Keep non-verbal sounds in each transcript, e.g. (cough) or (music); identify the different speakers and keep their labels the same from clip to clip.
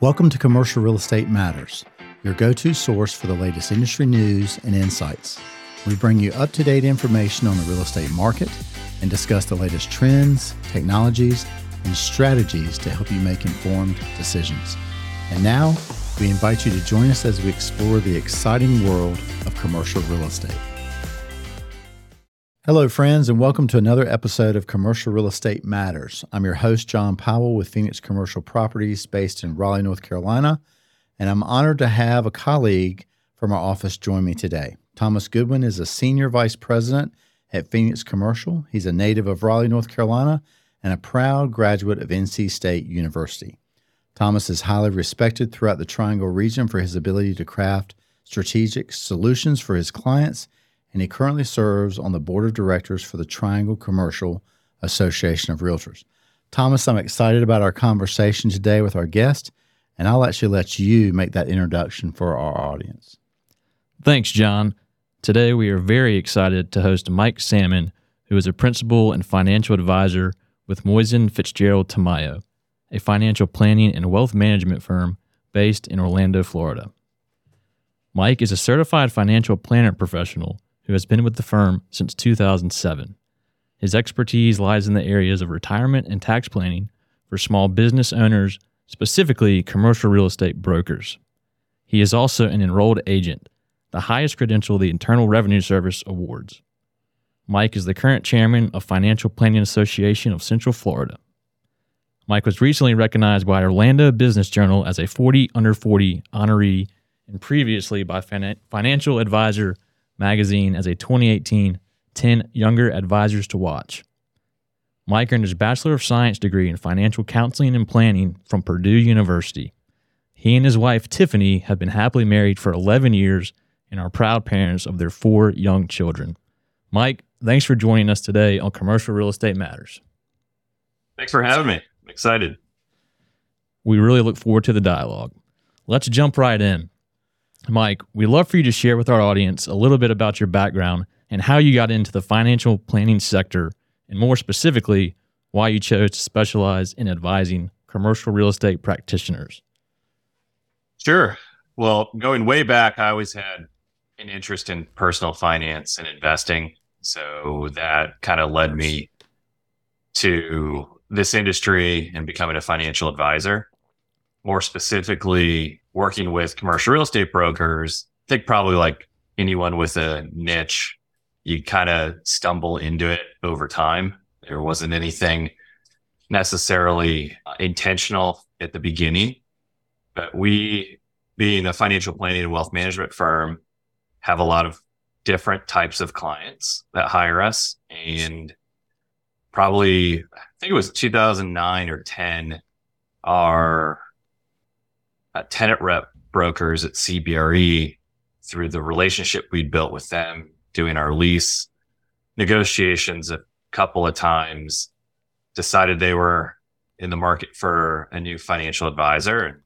Speaker 1: Welcome to Commercial Real Estate Matters, your go to source for the latest industry news and insights. We bring you up to date information on the real estate market and discuss the latest trends, technologies, and strategies to help you make informed decisions. And now, we invite you to join us as we explore the exciting world of commercial real estate. Hello, friends, and welcome to another episode of Commercial Real Estate Matters. I'm your host, John Powell with Phoenix Commercial Properties based in Raleigh, North Carolina, and I'm honored to have a colleague from our office join me today. Thomas Goodwin is a Senior Vice President at Phoenix Commercial. He's a native of Raleigh, North Carolina, and a proud graduate of NC State University. Thomas is highly respected throughout the Triangle region for his ability to craft strategic solutions for his clients and he currently serves on the board of directors for the Triangle Commercial Association of Realtors. Thomas, I'm excited about our conversation today with our guest, and I'll actually let you make that introduction for our audience.
Speaker 2: Thanks, John. Today we are very excited to host Mike Salmon, who is a principal and financial advisor with Moisand Fitzgerald Tamayo, a financial planning and wealth management firm based in Orlando, Florida. Mike is a certified financial planner professional who has been with the firm since 2007. His expertise lies in the areas of retirement and tax planning for small business owners, specifically commercial real estate brokers. He is also an enrolled agent, the highest credential the Internal Revenue Service awards. Mike is the current chairman of Financial Planning Association of Central Florida. Mike was recently recognized by Orlando Business Journal as a 40 under 40 honoree and previously by Financial Advisor magazine as a 2018 10 Younger Advisors to Watch. Mike earned his Bachelor of Science degree in Financial Counseling and Planning from Purdue University. He and his wife, Tiffany, have been happily married for 11 years and are proud parents of their four young children. Mike, thanks for joining us today on Commercial Real Estate Matters.
Speaker 3: Thanks for having me. I'm excited.
Speaker 2: We really look forward to the dialogue. Let's jump right in. Mike, we'd love for you to share with our audience a little bit about your background and how you got into the financial planning sector, and more specifically, why you chose to specialize in advising commercial real estate practitioners.
Speaker 3: Sure. Well, going way back, I always had an interest in personal finance and investing. So that kind of led me to this industry and becoming a financial advisor. More specifically, working with commercial real estate brokers, I think probably like anyone with a niche, you kind of stumble into it over time. There wasn't anything necessarily intentional at the beginning, but we, being a financial planning and wealth management firm, have a lot of different types of clients that hire us. And probably, I think it was 2009 or 10, our uh, tenant rep brokers at CBRE through the relationship we'd built with them, doing our lease negotiations a couple of times, decided they were in the market for a new financial advisor and,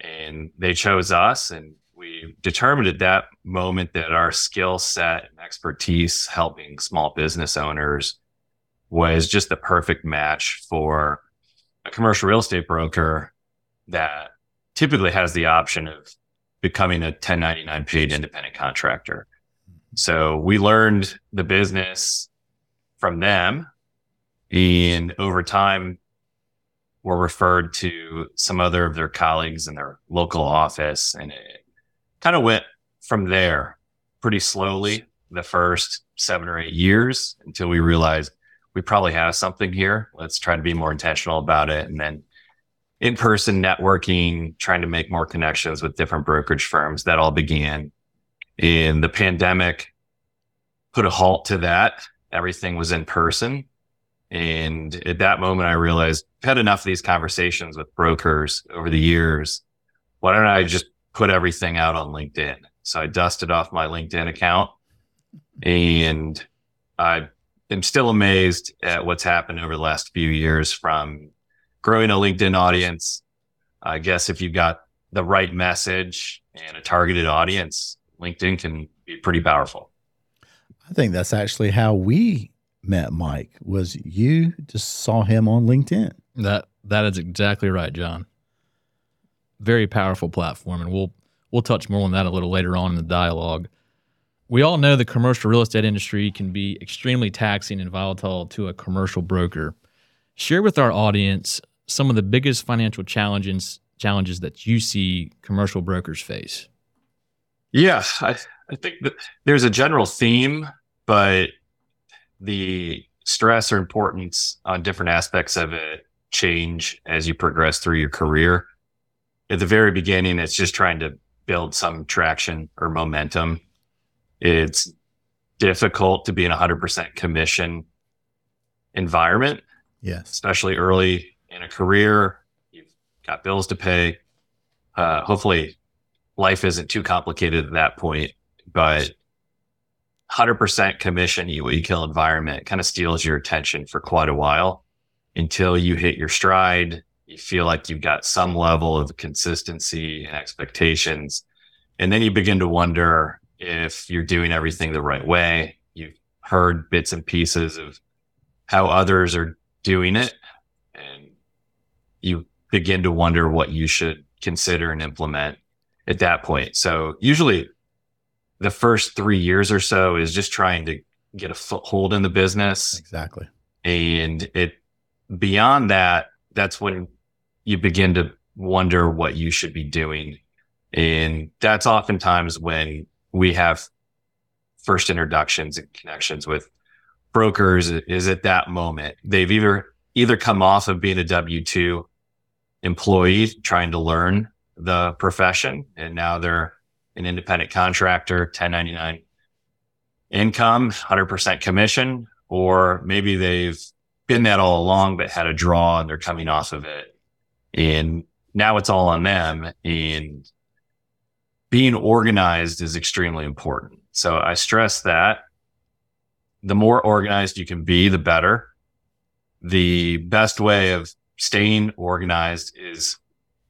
Speaker 3: and they chose us and we determined at that moment that our skill set and expertise helping small business owners was just the perfect match for a commercial real estate broker that typically has the option of becoming a 1099 paid independent contractor. So we learned the business from them. And over time, were referred to some other of their colleagues in their local office. And it kind of went from there pretty slowly the first seven or eight years until we realized we probably have something here. Let's try to be more intentional about it. And then in person networking, trying to make more connections with different brokerage firms. That all began in the pandemic, put a halt to that. Everything was in person. And at that moment, I realized I've had enough of these conversations with brokers over the years. Why don't I just put everything out on LinkedIn? So I dusted off my LinkedIn account and I am still amazed at what's happened over the last few years from growing a LinkedIn audience. I guess if you've got the right message and a targeted audience, LinkedIn can be pretty powerful.
Speaker 1: I think that's actually how we met Mike was you just saw him on LinkedIn.
Speaker 2: That that is exactly right, John. very powerful platform, and we'll we'll touch more on that a little later on in the dialogue. We all know the commercial real estate industry can be extremely taxing and volatile to a commercial broker. Share with our audience some of the biggest financial challenges challenges that you see commercial brokers face.
Speaker 3: Yeah, I, I think that there's a general theme, but the stress or importance on different aspects of it change as you progress through your career. At the very beginning, it's just trying to build some traction or momentum. It's difficult to be in a 100% commission environment.
Speaker 1: Yes.
Speaker 3: Especially early in a career. You've got bills to pay. Uh, hopefully, life isn't too complicated at that point, but 100% commission you, kill environment kind of steals your attention for quite a while until you hit your stride. You feel like you've got some level of consistency and expectations. And then you begin to wonder if you're doing everything the right way. You've heard bits and pieces of how others are doing it. You begin to wonder what you should consider and implement at that point. So usually the first three years or so is just trying to get a foothold in the business.
Speaker 1: Exactly.
Speaker 3: And it beyond that, that's when you begin to wonder what you should be doing. And that's oftentimes when we have first introductions and connections with brokers is at that moment. They've either either come off of being a W two employee trying to learn the profession, and now they're an independent contractor, 1099 income, 100% commission, or maybe they've been that all along, but had a draw and they're coming off of it. And now it's all on them. And being organized is extremely important. So I stress that the more organized you can be, the better. The best way of staying organized is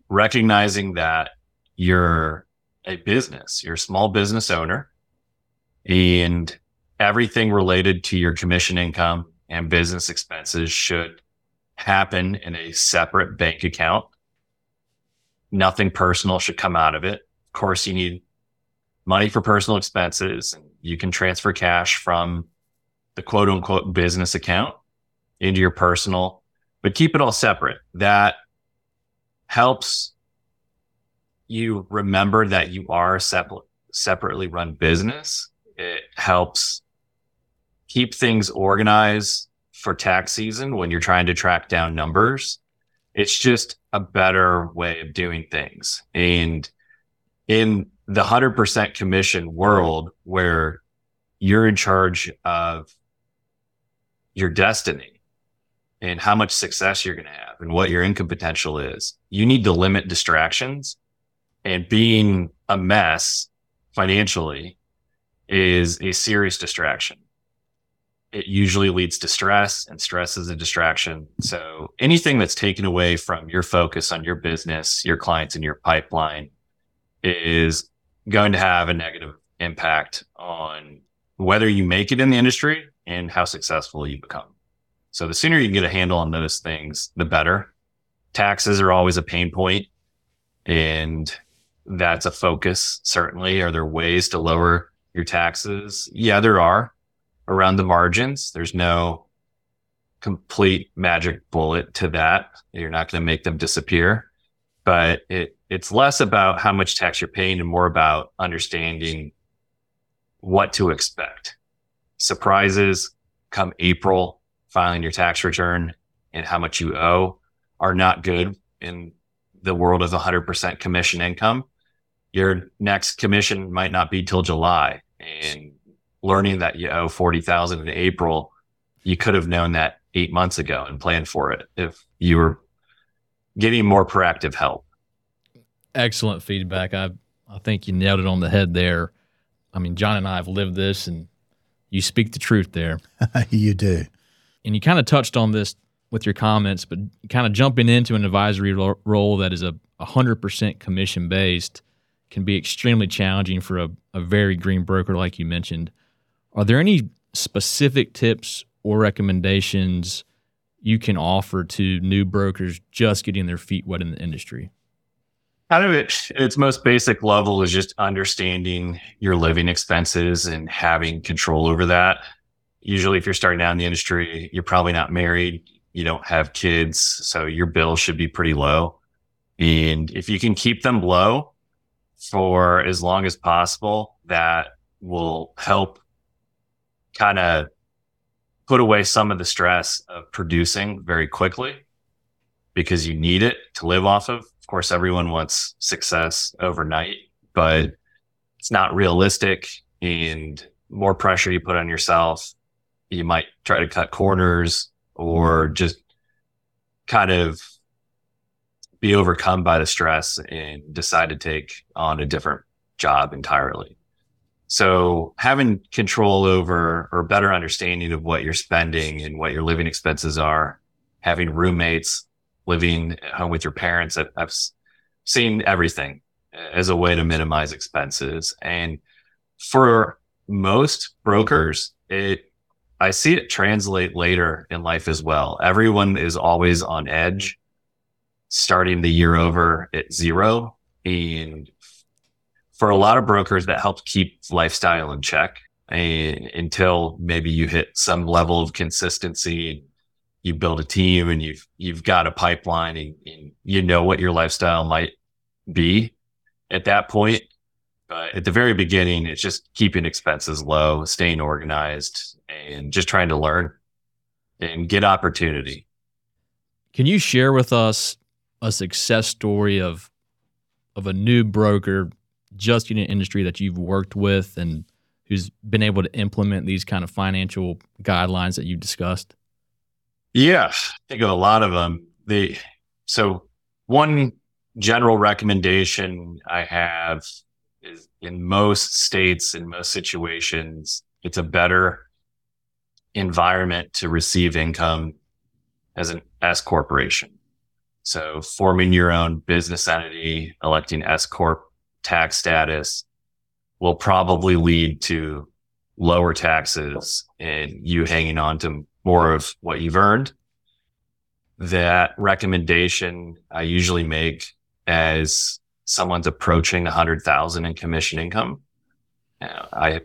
Speaker 3: recognizing that you're a business, you're a small business owner and everything related to your commission income and business expenses should happen in a separate bank account. Nothing personal should come out of it. Of course, you need money for personal expenses and you can transfer cash from the quote unquote business account into your personal, but keep it all separate. That helps you remember that you are a separate, separately run business. It helps keep things organized for tax season when you're trying to track down numbers. It's just a better way of doing things. And in the 100% commission world where you're in charge of your destiny and how much success you're going to have and what your income potential is, you need to limit distractions and being a mess financially is a serious distraction. It usually leads to stress, and stress is a distraction. So anything that's taken away from your focus on your business, your clients, and your pipeline is going to have a negative impact on whether you make it in the industry and how successful you become. So the sooner you can get a handle on those things, the better. Taxes are always a pain point, and that's a focus, certainly. Are there ways to lower your taxes? Yeah, there are around the margins. There's no complete magic bullet to that. You're not going to make them disappear, but it, it's less about how much tax you're paying and more about understanding what to expect. Surprises come April, filing your tax return and how much you owe are not good in the world of 100% commission income your next commission might not be till July. And learning that you owe 40,000 in April, you could have known that eight months ago and planned for it if you were getting more proactive help.
Speaker 2: Excellent feedback. I, I think you nailed it on the head there. I mean, John and I have lived this and you speak the truth there. (laughs)
Speaker 1: you do.
Speaker 2: And you kind of touched on this with your comments, but kind of jumping into an advisory role that is a 100% commission based can be extremely challenging for a, a very green broker, like you mentioned. Are there any specific tips or recommendations you can offer to new brokers just getting their feet wet in the industry?
Speaker 3: Kind of it, its most basic level is just understanding your living expenses and having control over that. Usually, if you're starting out in the industry, you're probably not married, you don't have kids, so your bill should be pretty low. And if you can keep them low for as long as possible, that will help kind of put away some of the stress of producing very quickly because you need it to live off of. Of course, everyone wants success overnight, but it's not realistic and more pressure you put on yourself. You might try to cut corners or just kind of be overcome by the stress and decide to take on a different job entirely. So having control over or better understanding of what you're spending and what your living expenses are, having roommates, living at home with your parents, I've, I've seen everything as a way to minimize expenses. And for most brokers, it, I see it translate later in life as well. Everyone is always on edge, starting the year over at zero. And for a lot of brokers, that helps keep lifestyle in check and, until maybe you hit some level of consistency. You build a team and you've you've got a pipeline and, and you know what your lifestyle might be at that point. But at the very beginning, it's just keeping expenses low, staying organized, and just trying to learn and get opportunity.
Speaker 2: Can you share with us a success story of of a new broker just in an industry that you've worked with and who's been able to implement these kind of financial guidelines that you discussed?
Speaker 3: Yeah, I think of a lot of them. The so one general recommendation I have is in most states, in most situations, it's a better environment to receive income as an S corporation. So forming your own business entity, electing S corp tax status will probably lead to lower taxes and you hanging on to more of what you've earned. That recommendation I usually make as someone's approaching a hundred thousand in commission income. I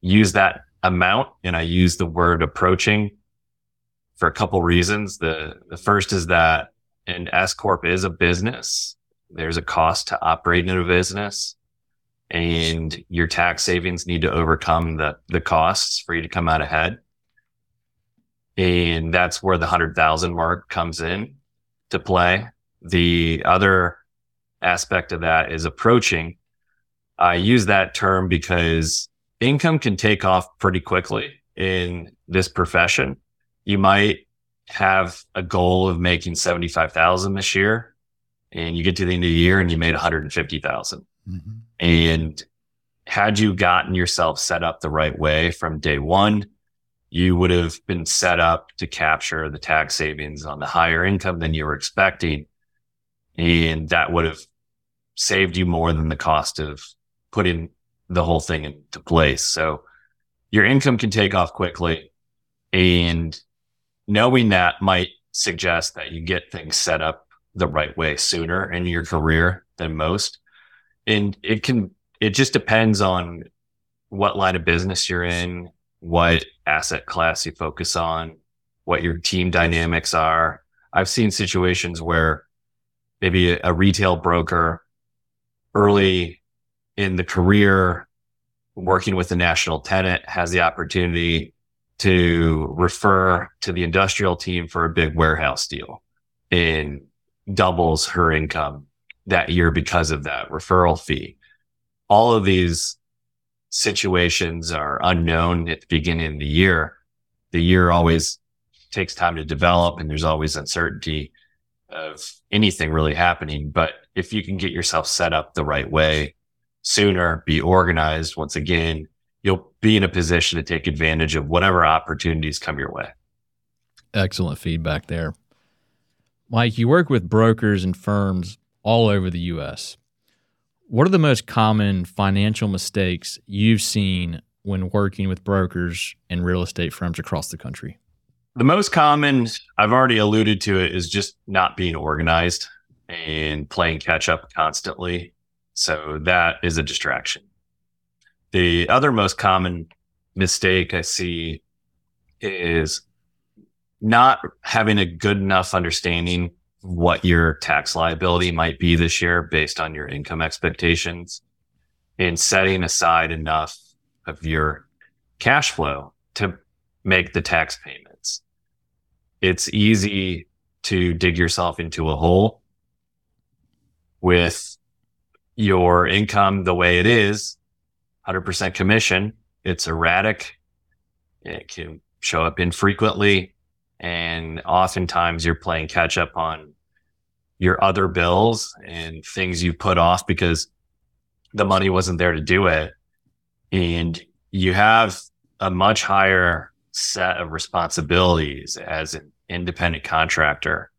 Speaker 3: use that amount and I use the word approaching for a couple reasons. The the first is that an S corp is a business there's a cost to operating in a business and your tax savings need to overcome the, the costs for you to come out ahead. And that's where the hundred thousand mark comes in to play. The other aspect of that is approaching. I use that term because income can take off pretty quickly in this profession. You might have a goal of making 75,000 this year and you get to the end of the year and you made 150,000. Mm-hmm. And had you gotten yourself set up the right way from day one, you would have been set up to capture the tax savings on the higher income than you were expecting. And that would have saved you more than the cost of putting the whole thing into place. So your income can take off quickly and knowing that might suggest that you get things set up the right way sooner in your career than most. And it can, it just depends on what line of business you're in, what asset class you focus on, what your team dynamics are. I've seen situations where maybe a, retail broker early in the career working with a national tenant has the opportunity to refer to the industrial team for a big warehouse deal. And doubles her income that year because of that referral fee. All of these situations are unknown at the beginning of the year. The year always takes time to develop and there's always uncertainty of anything really happening. But if you can get yourself set up the right way sooner, be organized once again, you'll be in a position to take advantage of whatever opportunities come your way.
Speaker 2: Excellent feedback there. Mike, you work with brokers and firms all over the U.S. What are the most common financial mistakes you've seen when working with brokers and real estate firms across the country?
Speaker 3: The most common, I've already alluded to it, is just not being organized. And playing catch up constantly. So that is a distraction. The other most common mistake I see is not having a good enough understanding what your tax liability might be this year based on your income expectations and setting aside enough of your cash flow to make the tax payments. It's easy to dig yourself into a hole with your income the way it is 100% commission. It's erratic. It can show up infrequently. And oftentimes you're playing catch up on your other bills and things you put off because the money wasn't there to do it. And you have a much higher set of responsibilities as an independent contractor.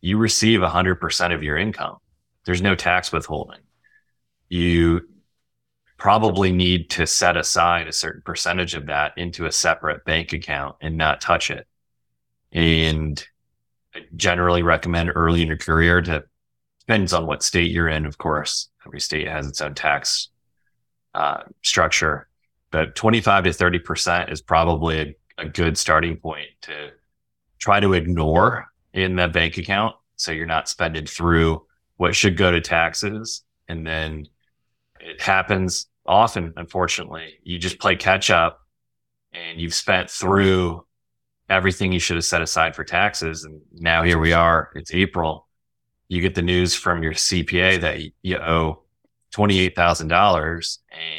Speaker 3: You receive 100% of your income. There's no tax withholding. You probably need to set aside a certain percentage of that into a separate bank account and not touch it. And I generally recommend early in your career to depends on what state you're in, of course. Every state has its own tax uh, structure, but 25 to 30% is probably a, a good starting point to try to ignore in that bank account. So you're not spending through what should go to taxes. And then it happens often, unfortunately, you just play catch up and you've spent through everything you should have set aside for taxes. And now here we are, it's April. You get the news from your CPA that you owe $28,000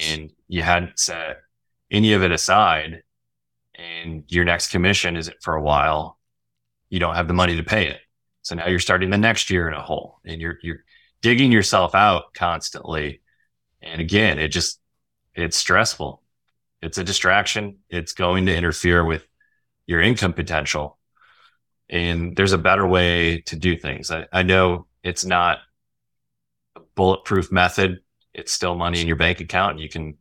Speaker 3: and you hadn't set any of it aside and your next commission isn't for a while. You don't have the money to pay it. So now you're starting the next year in a hole and you're, you're digging yourself out constantly. And again, it just it's stressful. It's a distraction. It's going to interfere with your income potential. And there's a better way to do things. I, I know it's not a bulletproof method. It's still money in your bank account and you can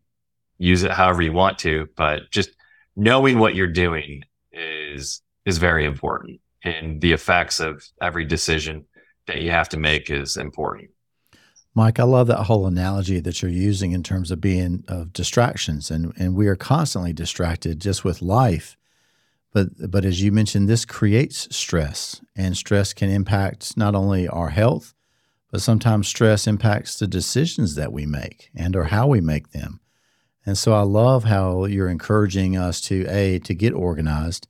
Speaker 3: use it however you want to, but just knowing what you're doing is, is very important. And the effects of every decision that you have to make is important.
Speaker 1: Mike, I love that whole analogy that you're using in terms of being of distractions, and and we are constantly distracted just with life. But but as you mentioned, this creates stress, and stress can impact not only our health, but sometimes stress impacts the decisions that we make and or how we make them. And so I love how you're encouraging us to a to get organized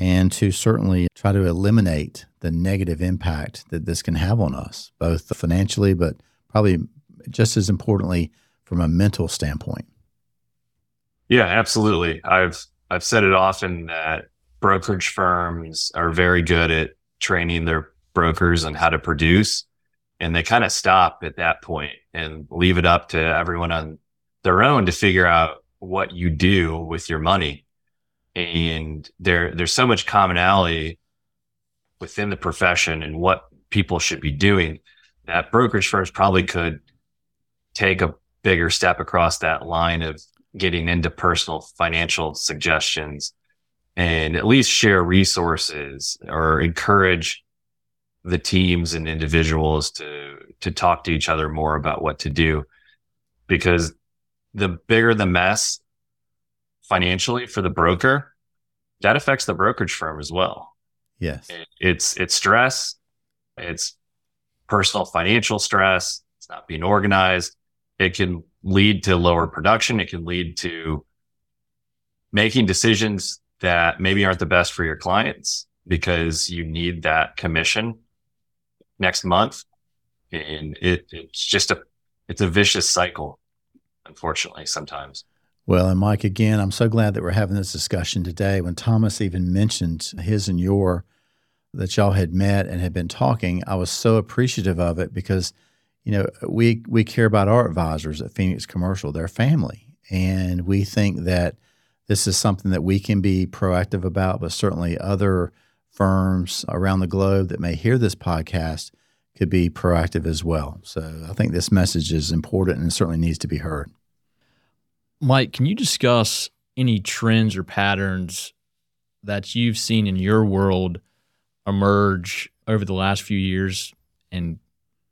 Speaker 1: and to certainly try to eliminate the negative impact that this can have on us, both financially, but probably just as importantly from a mental standpoint.
Speaker 3: Yeah, absolutely. I've I've said it often that brokerage firms are very good at training their brokers on how to produce and they kind of stop at that point and leave it up to everyone on their own to figure out what you do with your money. And there there's so much commonality within the profession and what people should be doing that brokerage firms probably could take a bigger step across that line of getting into personal financial suggestions and at least share resources or encourage the teams and individuals to to talk to each other more about what to do. Because the bigger the mess financially for the broker that affects the brokerage firm as well
Speaker 1: yes
Speaker 3: it's it's stress it's personal financial stress. It's not being organized. It can lead to lower production. It can lead to making decisions that maybe aren't the best for your clients because you need that commission next month. And it, it's just a, it's a vicious cycle, unfortunately, sometimes.
Speaker 1: Well, and Mike, again, I'm so glad that we're having this discussion today. When Thomas even mentioned his and your that y'all had met and had been talking, I was so appreciative of it because, you know, we we care about our advisors at Phoenix Commercial, their family, and we think that this is something that we can be proactive about, but certainly other firms around the globe that may hear this podcast could be proactive as well. So I think this message is important and certainly needs to be heard.
Speaker 2: Mike, can you discuss any trends or patterns that you've seen in your world emerge over the last few years and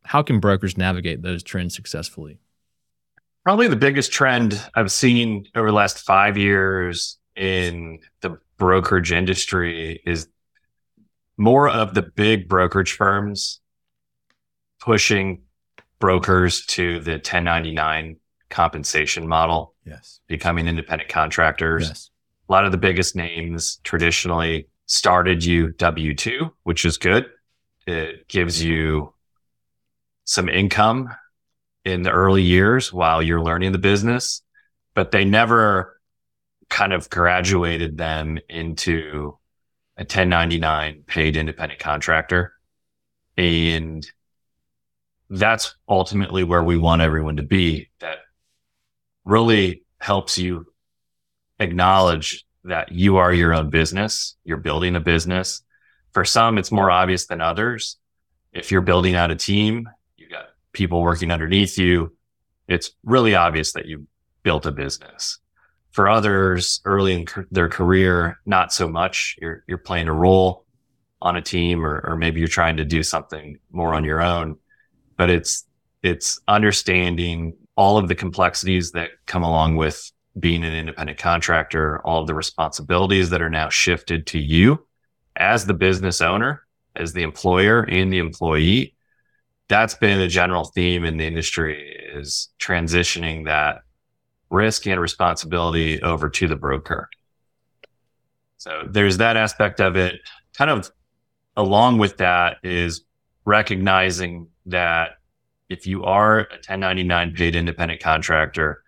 Speaker 2: how can brokers navigate those trends successfully?
Speaker 3: Probably the biggest trend I've seen over the last five years in the brokerage industry is more of the big brokerage firms pushing brokers to the 1099 compensation model.
Speaker 1: Yes.
Speaker 3: Becoming independent contractors.
Speaker 1: Yes.
Speaker 3: A lot of the biggest names traditionally started you W 2, which is good. It gives you some income in the early years while you're learning the business, but they never kind of graduated them into a 1099 paid independent contractor. And that's ultimately where we want everyone to be. That really helps you acknowledge that you are your own business. You're building a business. For some, it's more obvious than others. If you're building out a team, you've got people working underneath you. It's really obvious that you built a business. For others, early in their career, not so much. You're you're playing a role on a team, or, or maybe you're trying to do something more on your own. But it's it's understanding all of the complexities that come along with being an independent contractor, all of the responsibilities that are now shifted to you as the business owner, as the employer and the employee. That's been a general theme in the industry is transitioning that risk and responsibility over to the broker. So there's that aspect of it. Kind of along with that is recognizing that if you are a 1099 paid independent contractor,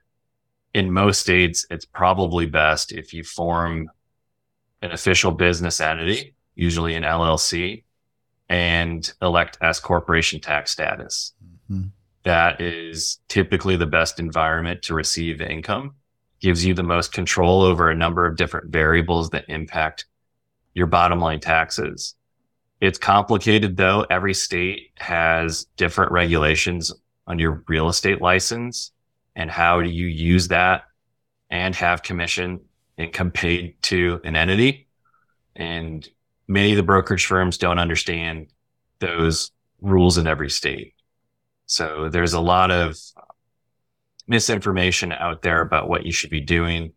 Speaker 3: in most states, it's probably best if you form an official business entity, usually an LLC, and elect S corporation tax status. Mm-hmm. That is typically the best environment to receive income, gives you the most control over a number of different variables that impact your bottom line taxes. It's complicated though. Every state has different regulations on your real estate license and how do you use that and have commission income paid to an entity. And many of the brokerage firms don't understand those rules in every state. So there's a lot of misinformation out there about what you should be doing.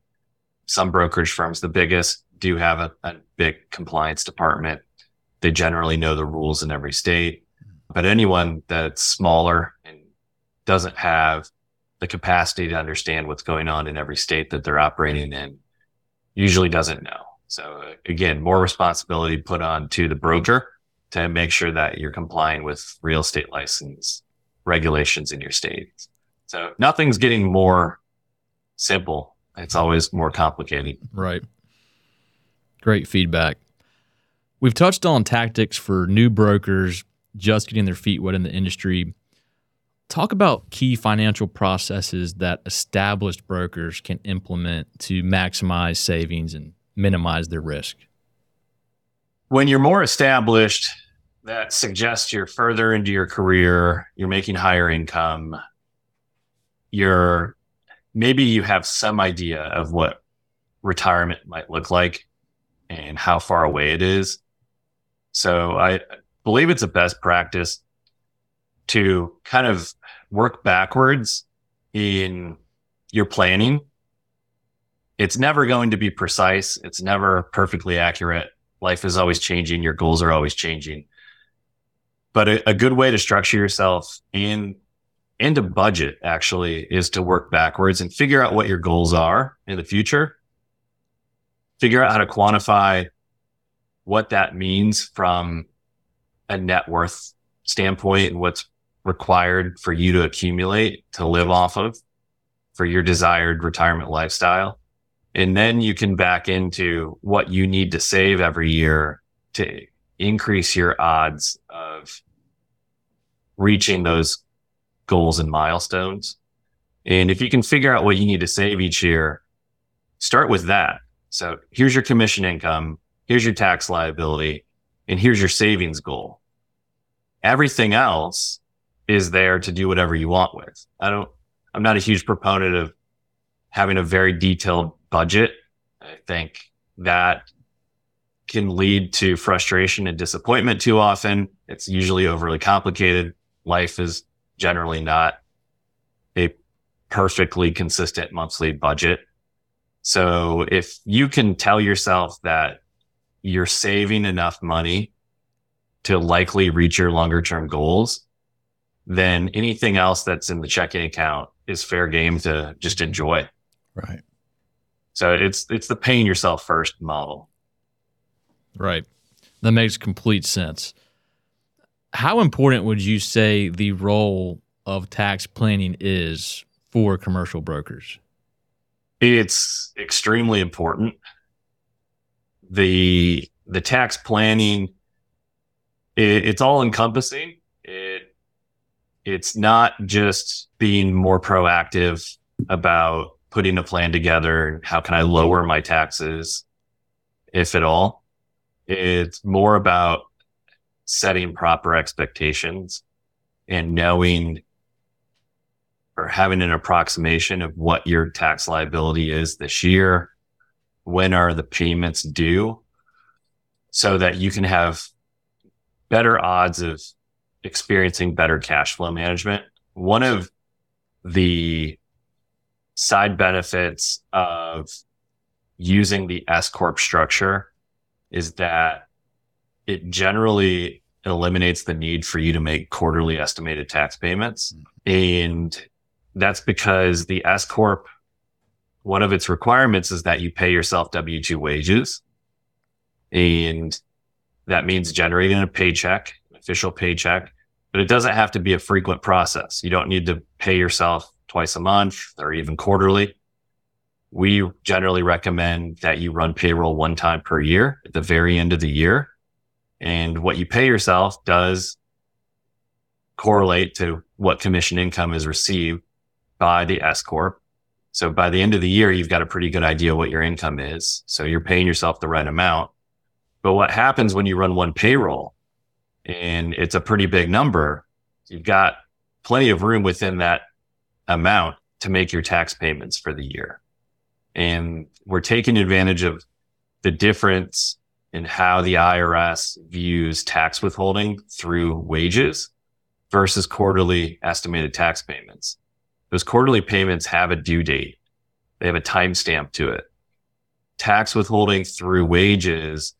Speaker 3: Some brokerage firms, the biggest, do have a, a big compliance department. They generally know the rules in every state. But anyone that's smaller and doesn't have the capacity to understand what's going on in every state that they're operating in usually doesn't know. So uh, again, more responsibility put on to the broker to make sure that you're complying with real estate license regulations in your state. So nothing's getting more simple. It's always more complicated.
Speaker 2: Right. Great feedback. We've touched on tactics for new brokers just getting their feet wet in the industry. Talk about key financial processes that established brokers can implement to maximize savings and minimize their risk.
Speaker 3: When you're more established, that suggests you're further into your career, you're making higher income, you're maybe you have some idea of what retirement might look like and how far away it is. So I believe it's a best practice to kind of work backwards in your planning. It's never going to be precise. It's never perfectly accurate. Life is always changing. Your goals are always changing. But a, a good way to structure yourself and and to budget actually is to work backwards and figure out what your goals are in the future. Figure out how to quantify what that means from a net worth standpoint and what's required for you to accumulate to live off of for your desired retirement lifestyle. And then you can back into what you need to save every year to increase your odds of reaching those goals and milestones. And if you can figure out what you need to save each year, start with that. So here's your commission income, here's your tax liability, and here's your savings goal. Everything else is there to do whatever you want with. I don't, I'm not a huge proponent of having a very detailed budget. I think that can lead to frustration and disappointment too often. It's usually overly complicated. life is generally not a perfectly consistent monthly budget. So if you can tell yourself that you're saving enough money to likely reach your longer term goals, then anything else that's in the checking account is fair game to just enjoy.
Speaker 1: Right.
Speaker 3: So it's it's the paying yourself first model.
Speaker 2: Right. That makes complete sense. How important would you say the role of tax planning is for commercial brokers?
Speaker 3: It's extremely important. The the tax planning it, it's all encompassing. It it's not just being more proactive about putting a plan together. How can I lower my taxes, if at all? It's more about setting proper expectations and knowing or having an approximation of what your tax liability is this year. When are the payments due? So that you can have better odds of experiencing better cash flow management. One of the side benefits of using the S Corp structure is that it generally eliminates the need for you to make quarterly estimated tax payments. Mm-hmm. And that's because the S Corp, one of its requirements is that you pay yourself W 2 wages. And that means generating a paycheck, official paycheck, but it doesn't have to be a frequent process. You don't need to pay yourself twice a month or even quarterly. We generally recommend that you run payroll one time per year at the very end of the year. And what you pay yourself does correlate to what commission income is received by the S Corp. So by the end of the year, you've got a pretty good idea what your income is. So you're paying yourself the right amount. But what happens when you run one payroll and it's a pretty big number, you've got plenty of room within that amount to make your tax payments for the year. And we're taking advantage of the difference in how the IRS views tax withholding through wages versus quarterly estimated tax payments. Those quarterly payments have a due date. They have a timestamp to it. Tax withholding through wages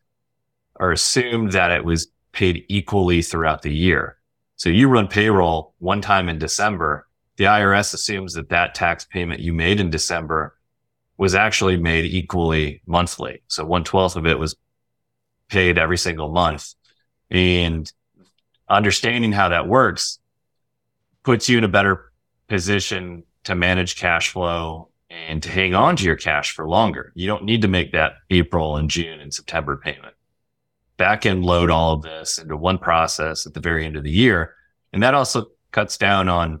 Speaker 3: are assumed that it was paid equally throughout the year. So you run payroll one time in December the IRS assumes that that tax payment you made in December was actually made equally monthly. So one twelfth of it was paid every single month. And understanding how that works puts you in a better position to manage cash flow and to hang on to your cash for longer. You don't need to make that April and June and September payment. Back end load all of this into one process at the very end of the year. And that also cuts down on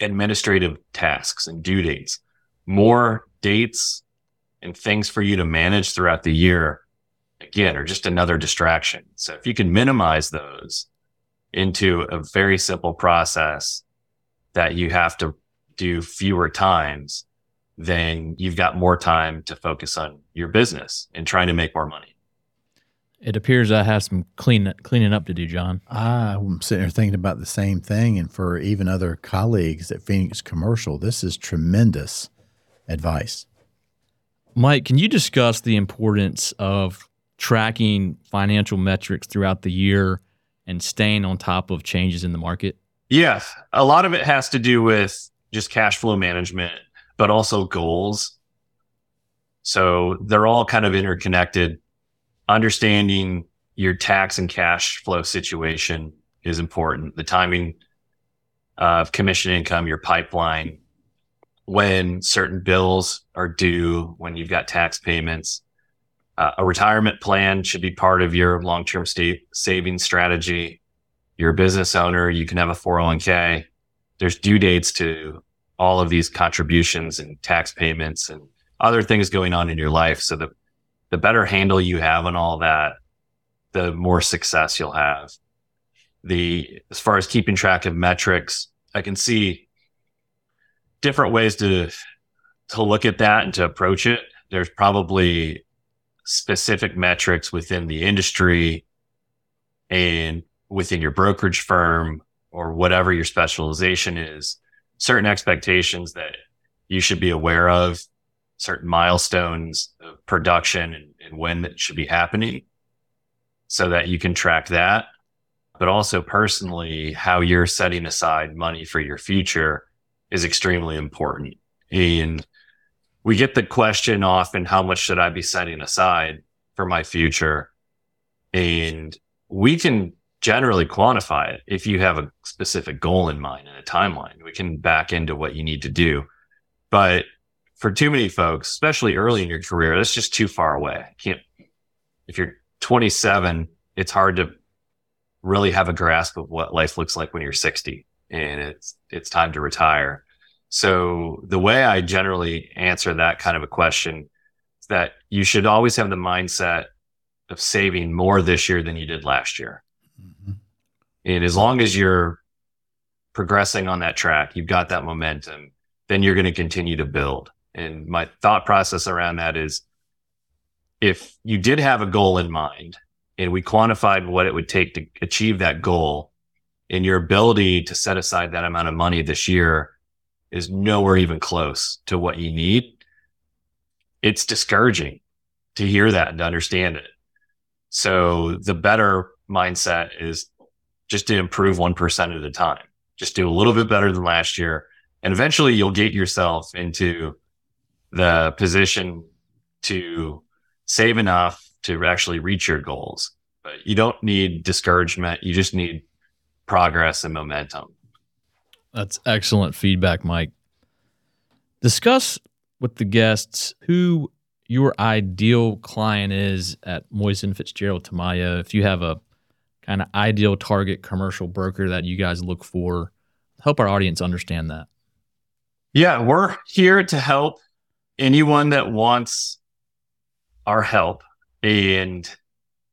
Speaker 3: administrative tasks and due dates, more dates and things for you to manage throughout the year, again, are just another distraction. So if you can minimize those into a very simple process that you have to do fewer times, then you've got more time to focus on your business and trying to make more money.
Speaker 2: It appears I have some clean cleaning up to do, John.
Speaker 1: I'm sitting here thinking about the same thing, and for even other colleagues at Phoenix Commercial, this is tremendous advice.
Speaker 2: Mike, can you discuss the importance of tracking financial metrics throughout the year and staying on top of changes in the market?
Speaker 3: Yeah, a lot of it has to do with just cash flow management, but also goals. So they're all kind of interconnected understanding your tax and cash flow situation is important. The timing of commission income, your pipeline, when certain bills are due, when you've got tax payments. Uh, a retirement plan should be part of your long term state savings strategy. You're a business owner, you can have a 401k. There's due dates to all of these contributions and tax payments and other things going on in your life. So the the better handle you have on all that, the more success you'll have. The as far as keeping track of metrics, I can see different ways to to look at that and to approach it. There's probably specific metrics within the industry and within your brokerage firm or whatever your specialization is, certain expectations that you should be aware of, certain milestones of production and, and when that should be happening so that you can track that. But also personally, how you're setting aside money for your future is extremely important. And we get the question often, how much should I be setting aside for my future? And we can generally quantify it if you have a specific goal in mind and a timeline. We can back into what you need to do. But for too many folks, especially early in your career, that's just too far away. can't, if you're 27, it's hard to really have a grasp of what life looks like when you're 60 and it's, it's time to retire. So the way I generally answer that kind of a question is that you should always have the mindset of saving more this year than you did last year. And as long as you're progressing on that track, you've got that momentum, then you're going to continue to build. And my thought process around that is if you did have a goal in mind and we quantified what it would take to achieve that goal and your ability to set aside that amount of money this year is nowhere even close to what you need. It's discouraging to hear that and to understand it. So the better mindset is just to improve 1% at a time. Just do a little bit better than last year. And eventually you'll get yourself into the position to save enough to actually reach your goals. But you don't need discouragement. You just need progress and momentum.
Speaker 2: That's excellent feedback, Mike. Discuss with the guests who your ideal client is at Moisand Fitzgerald Tamayo. If you have a kind of ideal target commercial broker that you guys look for, help our audience understand that.
Speaker 3: Yeah, we're here to help anyone that wants our help and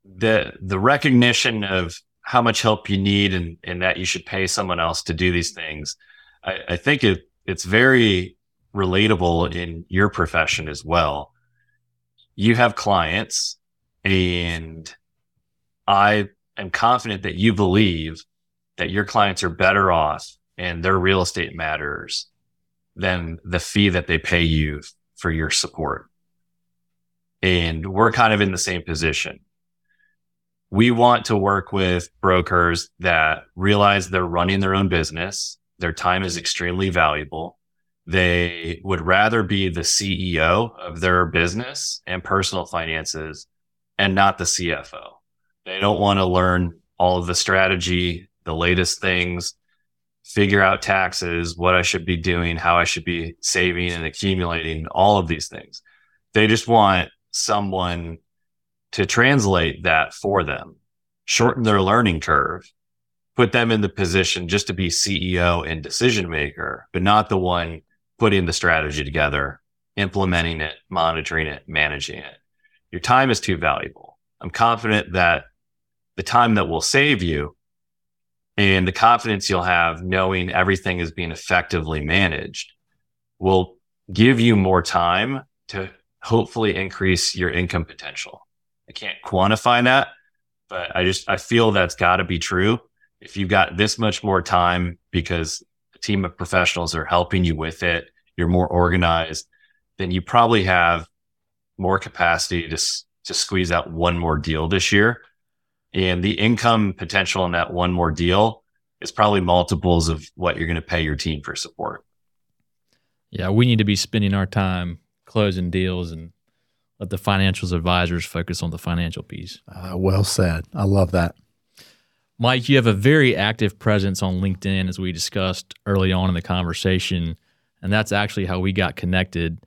Speaker 3: the the recognition of how much help you need and, and that you should pay someone else to do these things. I, I think it it's very relatable in your profession as well you have clients and I am confident that you believe that your clients are better off and their real estate matters than the fee that they pay you for your support. And we're kind of in the same position. We want to work with brokers that realize they're running their own business. Their time is extremely valuable they would rather be the CEO of their business and personal finances and not the CFO. They don't want to learn all of the strategy, the latest things, figure out taxes, what I should be doing, how I should be saving and accumulating, all of these things. They just want someone to translate that for them, shorten their learning curve, put them in the position just to be CEO and decision maker, but not the one putting the strategy together, implementing it, monitoring it, managing it. Your time is too valuable. I'm confident that the time that will save you and the confidence you'll have knowing everything is being effectively managed will give you more time to hopefully increase your income potential. I can't quantify that, but I just, I feel that's got to be true. If you've got this much more time because a team of professionals are helping you with it, you're more organized, then you probably have more capacity to, to squeeze out one more deal this year. And the income potential in that one more deal is probably multiples of what you're going to pay your team for support.
Speaker 2: Yeah, we need to be spending our time closing deals and let the financials advisors focus on the financial piece.
Speaker 1: Uh, well said. I love that.
Speaker 2: Mike, you have a very active presence on LinkedIn, as we discussed early on in the conversation, and that's actually how we got connected.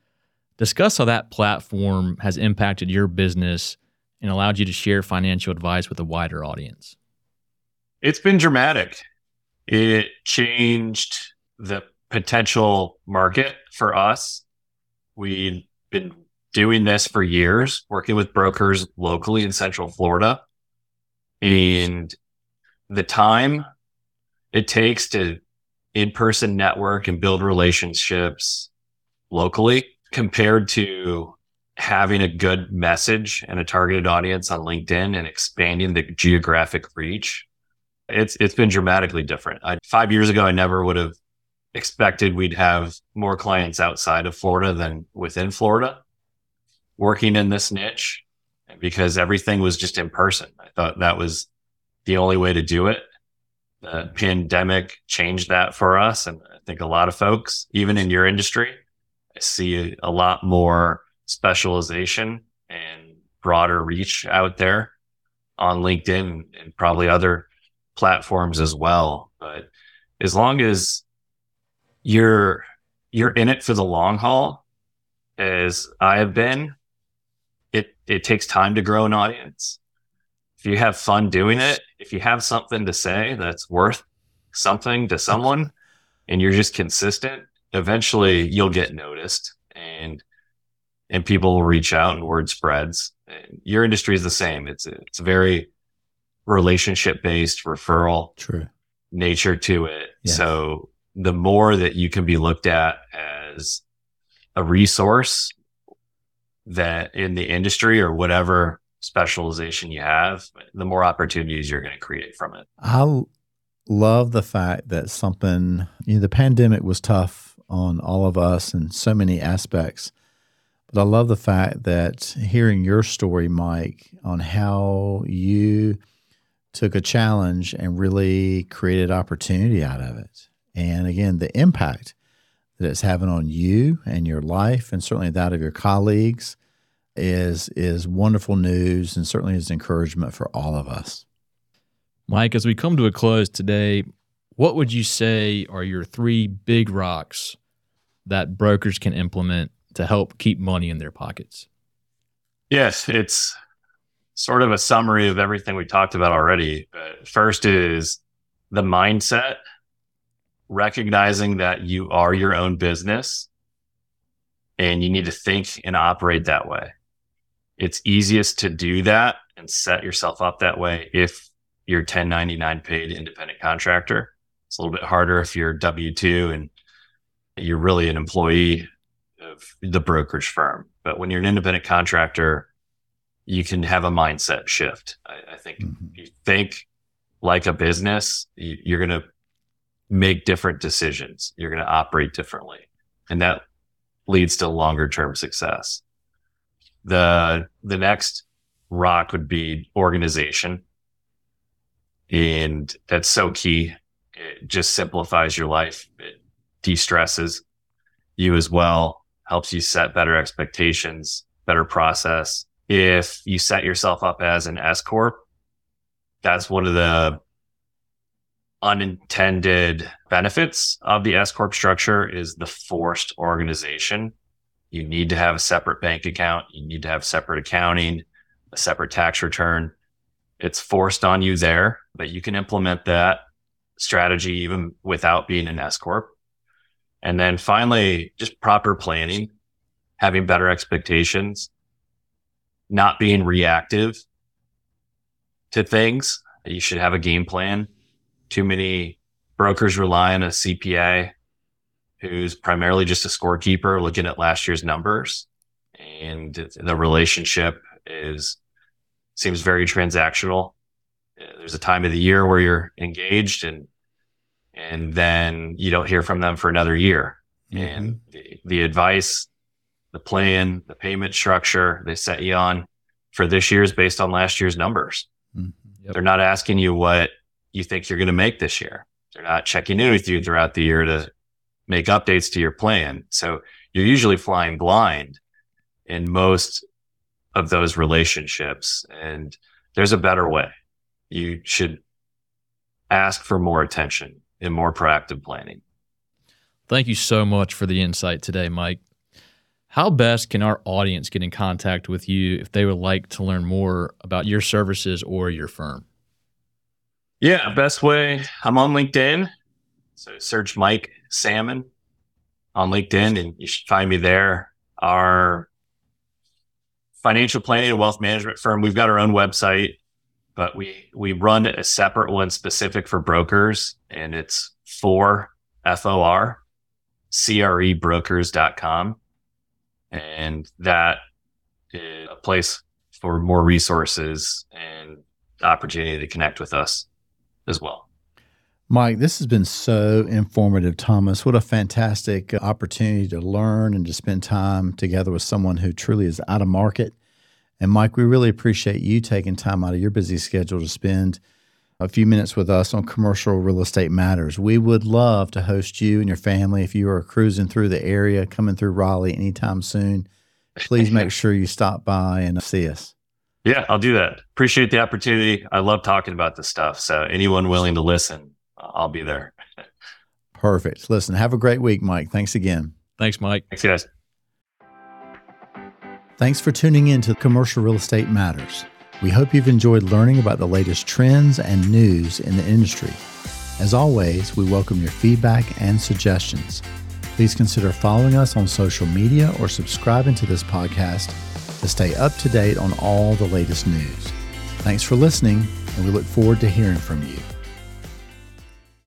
Speaker 2: Discuss how that platform has impacted your business and allowed you to share financial advice with a wider audience.
Speaker 3: It's been dramatic. It changed the potential market for us. We've been doing this for years, working with brokers locally in Central Florida. And the time it takes to in person network and build relationships locally compared to having a good message and a targeted audience on LinkedIn and expanding the geographic reach. It's it's been dramatically different. I, five years ago, I never would have expected we'd have more clients outside of Florida than within Florida working in this niche because everything was just in person. I thought that was the only way to do it. The pandemic changed that for us. And I think a lot of folks, even in your industry, I see a lot more specialization and broader reach out there on LinkedIn and probably other platforms as well. But as long as you're you're in it for the long haul, as I have been, it it takes time to grow an audience. If you have fun doing it, if you have something to say that's worth something to someone and you're just consistent, eventually you'll get noticed and and people will reach out and word spreads. Your industry is the same. It's it's very relationship based referral
Speaker 1: True.
Speaker 3: nature to it.
Speaker 1: Yes.
Speaker 3: So the more that you can be looked at as a resource that in the industry or whatever specialization you have, the more opportunities you're going to create from it.
Speaker 1: I love the fact that something, you know, the pandemic was tough on all of us in so many aspects. But I love the fact that hearing your story, Mike, on how you took a challenge and really created opportunity out of it. And again, the impact that it's having on you and your life, and certainly that of your colleagues, is is wonderful news and certainly is encouragement for all of us.
Speaker 2: Mike, as we come to a close today, what would you say are your three big rocks that brokers can implement to help keep money in their pockets?
Speaker 3: Yes, it's sort of a summary of everything we talked about already. But first is the mindset, recognizing that you are your own business and you need to think and operate that way. It's easiest to do that and set yourself up that way if you're 1099 paid independent contractor. It's a little bit harder if you're W 2 and you're really an employee of the brokerage firm. But when you're an independent contractor, you can have a mindset shift. I, I think
Speaker 1: Mhm.
Speaker 3: you think like a business, you, you're going to make different decisions. You're going to operate differently. And that leads to longer term success. The, the next rock would be organization. And that's so key. It just simplifies your life. It de-stresses you as well, helps you set better expectations, better process. If you set yourself up as an S corp, that's one of the unintended benefits of the S corp structure is the forced organization. You need to have a separate bank account. You need to have separate accounting, a separate tax return. It's forced on you there, but you can implement that strategy even without being an S corp. And then finally, just proper planning, having better expectations, not being reactive to things. You should have a game plan. Too many brokers rely on a CPA who's primarily just a scorekeeper looking at last year's numbers. And the relationship is seems very transactional. There's a time of the year where you're engaged and and then you don't hear from them for another year. And the, the advice, the plan, the payment structure they set you on for this year is based on last year's numbers.
Speaker 1: Mhm.
Speaker 2: Yep.
Speaker 3: They're not asking you what you think you're going to make this year. They're not checking in with you throughout the year to make updates to your plan. So you're usually flying blind in most of those relationships. And there's a better way. You should ask for more attention and more proactive planning.
Speaker 2: Thank you so much for the insight today, Mike. How best can our audience get in contact with you if they would like to learn more about your services or your firm?
Speaker 3: Yeah, best way. I'm on LinkedIn. So search Mike Salmon on LinkedIn and you should find me there. Our financial planning and wealth management firm, we've got our own website, but we we run a separate one specific for brokers and it's for F O R CREbrokers.com. And that is a place for more resources and opportunity to connect with us. as well.
Speaker 1: Mike, this has been so informative, Thomas. What a fantastic opportunity to learn and to spend time together with someone who truly is out of market. And Mike, we really appreciate you taking time out of your busy schedule to spend a few minutes with us on commercial real estate matters. We would love to host you and your family if you are cruising through the area, coming through Raleigh anytime soon. Please (laughs) make sure you stop by and uh, see us.
Speaker 3: Yeah, I'll do that. Appreciate the opportunity. I love talking about this stuff. So, anyone willing to listen, I'll be there. (laughs)
Speaker 1: Perfect. Listen, have a great week, Mike. Thanks again.
Speaker 2: Thanks, Mike.
Speaker 3: Thanks, guys.
Speaker 1: Thanks for tuning in to Commercial Real Estate Matters. We hope you've enjoyed learning about the latest trends and news in the industry. As always, we welcome your feedback and suggestions. Please consider following us on social media or subscribing to this podcast to stay up to date on all the latest news. Thanks for listening, and we look forward to hearing from you.